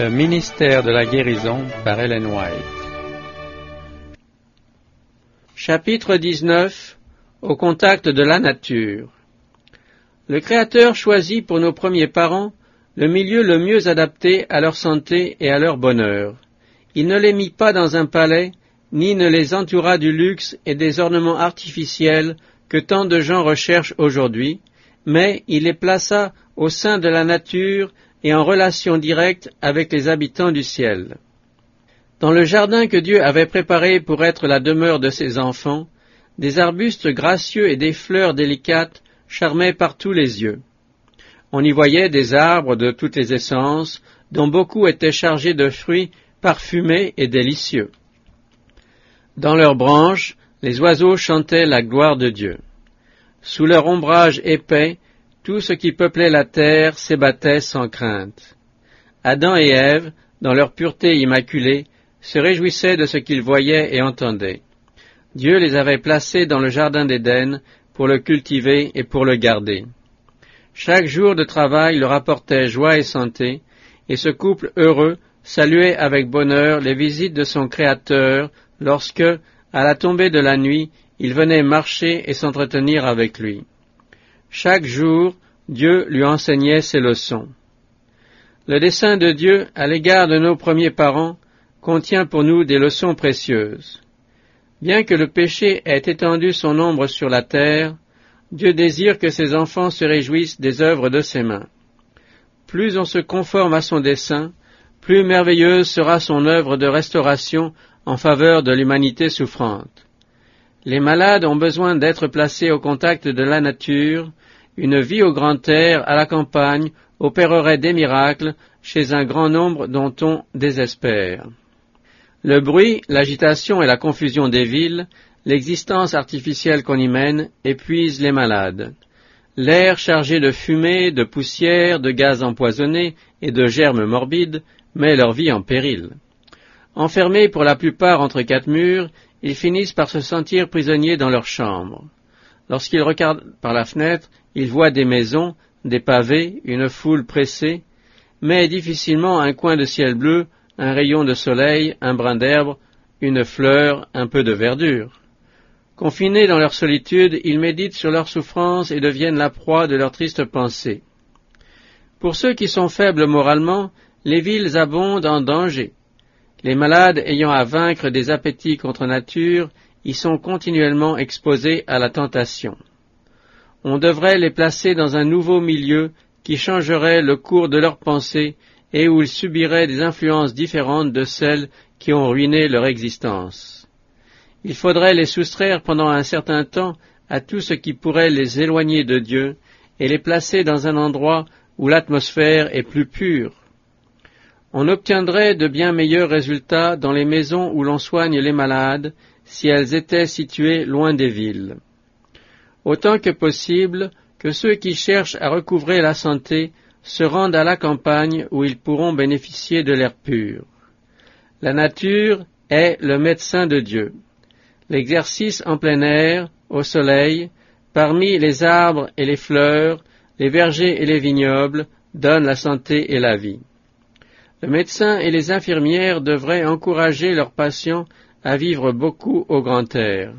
Le ministère de la guérison par Ellen White. Chapitre 19 Au contact de la nature. Le Créateur choisit pour nos premiers parents le milieu le mieux adapté à leur santé et à leur bonheur. Il ne les mit pas dans un palais, ni ne les entoura du luxe et des ornements artificiels que tant de gens recherchent aujourd'hui, mais il les plaça au sein de la nature et en relation directe avec les habitants du ciel. Dans le jardin que Dieu avait préparé pour être la demeure de ses enfants, des arbustes gracieux et des fleurs délicates charmaient partout les yeux. On y voyait des arbres de toutes les essences, dont beaucoup étaient chargés de fruits parfumés et délicieux. Dans leurs branches, les oiseaux chantaient la gloire de Dieu. Sous leur ombrage épais, tout ce qui peuplait la terre s'ébattait sans crainte. Adam et Ève, dans leur pureté immaculée, se réjouissaient de ce qu'ils voyaient et entendaient. Dieu les avait placés dans le jardin d'Éden pour le cultiver et pour le garder. Chaque jour de travail leur apportait joie et santé, et ce couple heureux saluait avec bonheur les visites de son Créateur lorsque, à la tombée de la nuit, il venait marcher et s'entretenir avec lui. Chaque jour, Dieu lui enseignait ses leçons. Le dessein de Dieu à l'égard de nos premiers parents contient pour nous des leçons précieuses. Bien que le péché ait étendu son ombre sur la terre, Dieu désire que ses enfants se réjouissent des œuvres de ses mains. Plus on se conforme à son dessein, plus merveilleuse sera son œuvre de restauration en faveur de l'humanité souffrante. Les malades ont besoin d'être placés au contact de la nature, une vie au grand air, à la campagne, opérerait des miracles chez un grand nombre dont on désespère. Le bruit, l'agitation et la confusion des villes, l'existence artificielle qu'on y mène, épuisent les malades. L'air chargé de fumée, de poussière, de gaz empoisonnés et de germes morbides met leur vie en péril. Enfermés pour la plupart entre quatre murs, ils finissent par se sentir prisonniers dans leur chambre. Lorsqu'ils regardent par la fenêtre, ils voient des maisons, des pavés, une foule pressée, mais difficilement un coin de ciel bleu, un rayon de soleil, un brin d'herbe, une fleur, un peu de verdure. Confinés dans leur solitude, ils méditent sur leurs souffrances et deviennent la proie de leurs tristes pensées. Pour ceux qui sont faibles moralement, les villes abondent en danger. Les malades ayant à vaincre des appétits contre nature y sont continuellement exposés à la tentation. On devrait les placer dans un nouveau milieu qui changerait le cours de leurs pensées et où ils subiraient des influences différentes de celles qui ont ruiné leur existence. Il faudrait les soustraire pendant un certain temps à tout ce qui pourrait les éloigner de Dieu et les placer dans un endroit où l'atmosphère est plus pure. On obtiendrait de bien meilleurs résultats dans les maisons où l'on soigne les malades si elles étaient situées loin des villes. Autant que possible, que ceux qui cherchent à recouvrer la santé se rendent à la campagne où ils pourront bénéficier de l'air pur. La nature est le médecin de Dieu. L'exercice en plein air, au soleil, parmi les arbres et les fleurs, les vergers et les vignobles, donne la santé et la vie. Le médecin et les infirmières devraient encourager leurs patients à vivre beaucoup au grand air.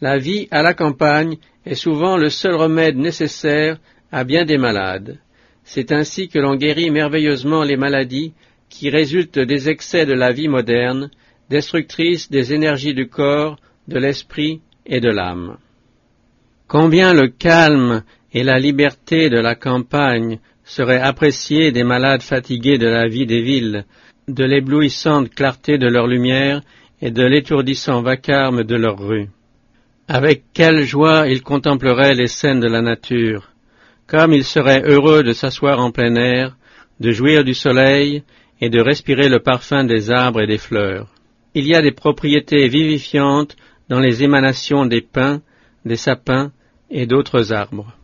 La vie à la campagne est souvent le seul remède nécessaire à bien des malades. C'est ainsi que l'on guérit merveilleusement les maladies qui résultent des excès de la vie moderne, destructrices des énergies du corps, de l'esprit et de l'âme. Combien le calme et la liberté de la campagne seraient appréciés des malades fatigués de la vie des villes, de l'éblouissante clarté de leur lumière et de l'étourdissant vacarme de leurs rues. Avec quelle joie ils contempleraient les scènes de la nature, comme ils seraient heureux de s'asseoir en plein air, de jouir du soleil et de respirer le parfum des arbres et des fleurs. Il y a des propriétés vivifiantes dans les émanations des pins, des sapins et d'autres arbres.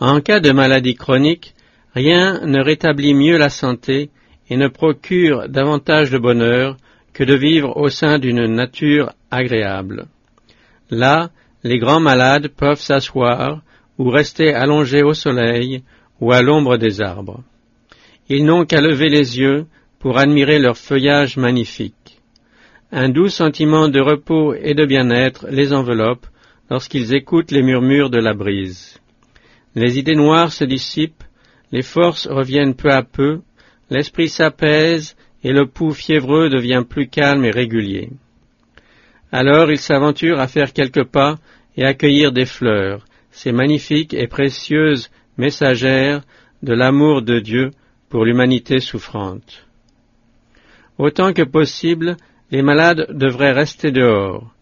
En cas de maladie chronique, rien ne rétablit mieux la santé et ne procure davantage de bonheur que de vivre au sein d'une nature agréable. Là, les grands malades peuvent s'asseoir ou rester allongés au soleil ou à l'ombre des arbres. Ils n'ont qu'à lever les yeux pour admirer leur feuillage magnifique. Un doux sentiment de repos et de bien-être les enveloppe lorsqu'ils écoutent les murmures de la brise. Les idées noires se dissipent, les forces reviennent peu à peu, l'esprit s'apaise et le pouls fiévreux devient plus calme et régulier. Alors ils s'aventurent à faire quelques pas et à cueillir des fleurs, ces magnifiques et précieuses messagères de l'amour de Dieu pour l'humanité souffrante. Autant que possible, les malades devraient rester dehors,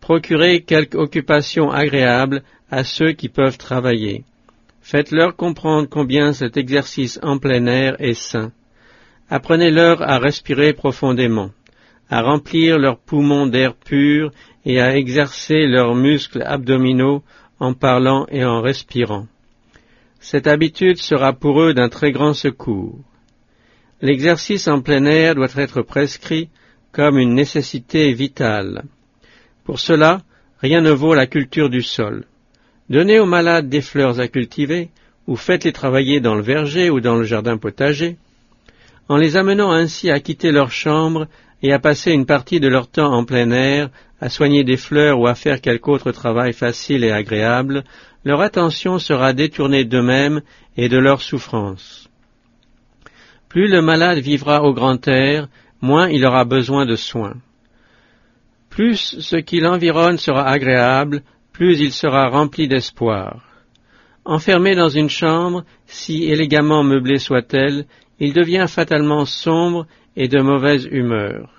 procurer quelque occupation agréable à ceux qui peuvent travailler. Faites-leur comprendre combien cet exercice en plein air est sain. Apprenez-leur à respirer profondément, à remplir leurs poumons d'air pur et à exercer leurs muscles abdominaux en parlant et en respirant. Cette habitude sera pour eux d'un très grand secours. L'exercice en plein air doit être prescrit comme une nécessité vitale. Pour cela, rien ne vaut la culture du sol. Donnez aux malades des fleurs à cultiver, ou faites-les travailler dans le verger ou dans le jardin potager. En les amenant ainsi à quitter leur chambre et à passer une partie de leur temps en plein air, à soigner des fleurs ou à faire quelque autre travail facile et agréable, leur attention sera détournée d'eux-mêmes et de leurs souffrances. Plus le malade vivra au grand air, moins il aura besoin de soins. Plus ce qui l'environne sera agréable, plus il sera rempli d'espoir. Enfermé dans une chambre, si élégamment meublée soit-elle, il devient fatalement sombre et de mauvaise humeur.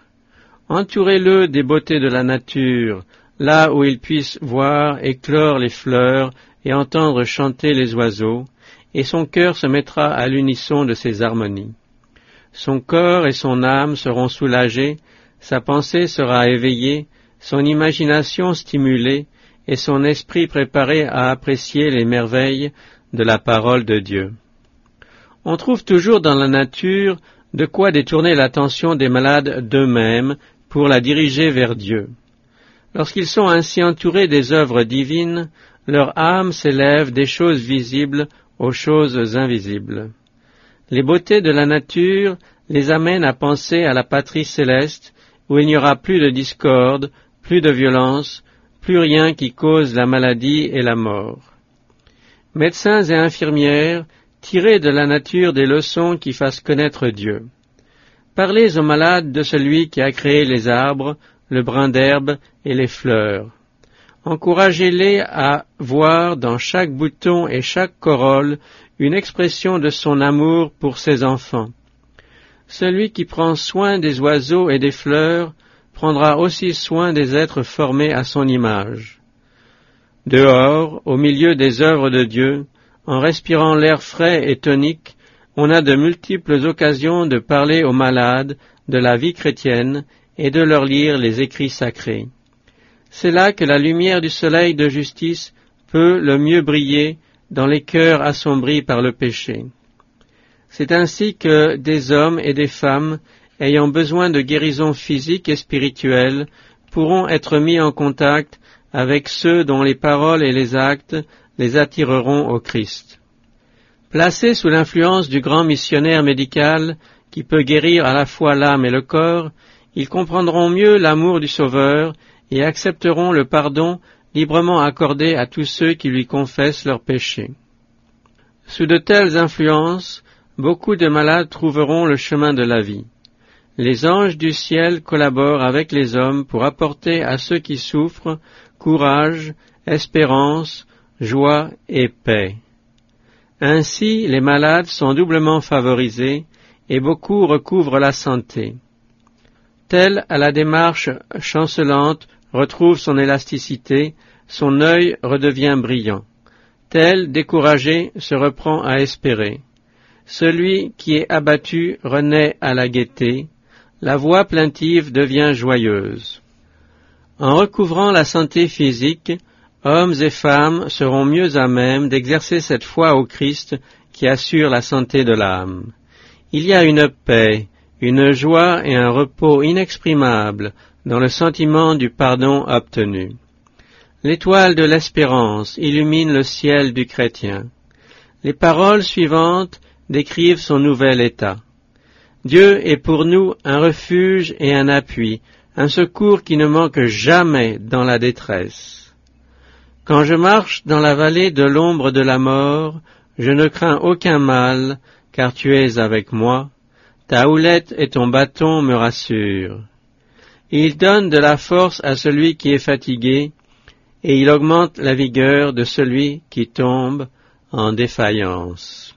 Entourez-le des beautés de la nature, là où il puisse voir éclore les fleurs et entendre chanter les oiseaux, et son cœur se mettra à l'unisson de ces harmonies. Son corps et son âme seront soulagés, sa pensée sera éveillée, son imagination stimulée, et son esprit préparé à apprécier les merveilles de la parole de Dieu. On trouve toujours dans la nature de quoi détourner l'attention des malades d'eux-mêmes pour la diriger vers Dieu. Lorsqu'ils sont ainsi entourés des œuvres divines, leur âme s'élève des choses visibles aux choses invisibles. Les beautés de la nature les amènent à penser à la patrie céleste où il n'y aura plus de discorde, plus de violence, plus rien qui cause la maladie et la mort. Médecins et infirmières, tirez de la nature des leçons qui fassent connaître Dieu. Parlez aux malades de celui qui a créé les arbres, le brin d'herbe et les fleurs. Encouragez-les à voir dans chaque bouton et chaque corolle une expression de son amour pour ses enfants. Celui qui prend soin des oiseaux et des fleurs prendra aussi soin des êtres formés à son image. Dehors, au milieu des œuvres de Dieu, en respirant l'air frais et tonique, on a de multiples occasions de parler aux malades de la vie chrétienne et de leur lire les écrits sacrés. C'est là que la lumière du soleil de justice peut le mieux briller dans les cœurs assombris par le péché. C'est ainsi que des hommes et des femmes ayant besoin de guérison physique et spirituelle pourront être mis en contact avec ceux dont les paroles et les actes les attireront au Christ. Placés sous l'influence du grand missionnaire médical qui peut guérir à la fois l'âme et le corps, ils comprendront mieux l'amour du Sauveur et accepteront le pardon librement accordé à tous ceux qui lui confessent leurs péchés. Sous de telles influences, beaucoup de malades trouveront le chemin de la vie les anges du ciel collaborent avec les hommes pour apporter à ceux qui souffrent courage, espérance, joie et paix. Ainsi les malades sont doublement favorisés et beaucoup recouvrent la santé. Tel à la démarche chancelante retrouve son élasticité, son œil redevient brillant. Tel, découragé, se reprend à espérer. Celui qui est abattu renaît à la gaieté, la voix plaintive devient joyeuse. En recouvrant la santé physique, hommes et femmes seront mieux à même d'exercer cette foi au Christ qui assure la santé de l'âme. Il y a une paix, une joie et un repos inexprimables dans le sentiment du pardon obtenu. L'étoile de l'espérance illumine le ciel du chrétien. Les paroles suivantes décrivent son nouvel état. Dieu est pour nous un refuge et un appui, un secours qui ne manque jamais dans la détresse. Quand je marche dans la vallée de l'ombre de la mort, je ne crains aucun mal, car tu es avec moi. Ta houlette et ton bâton me rassurent. Il donne de la force à celui qui est fatigué, et il augmente la vigueur de celui qui tombe en défaillance.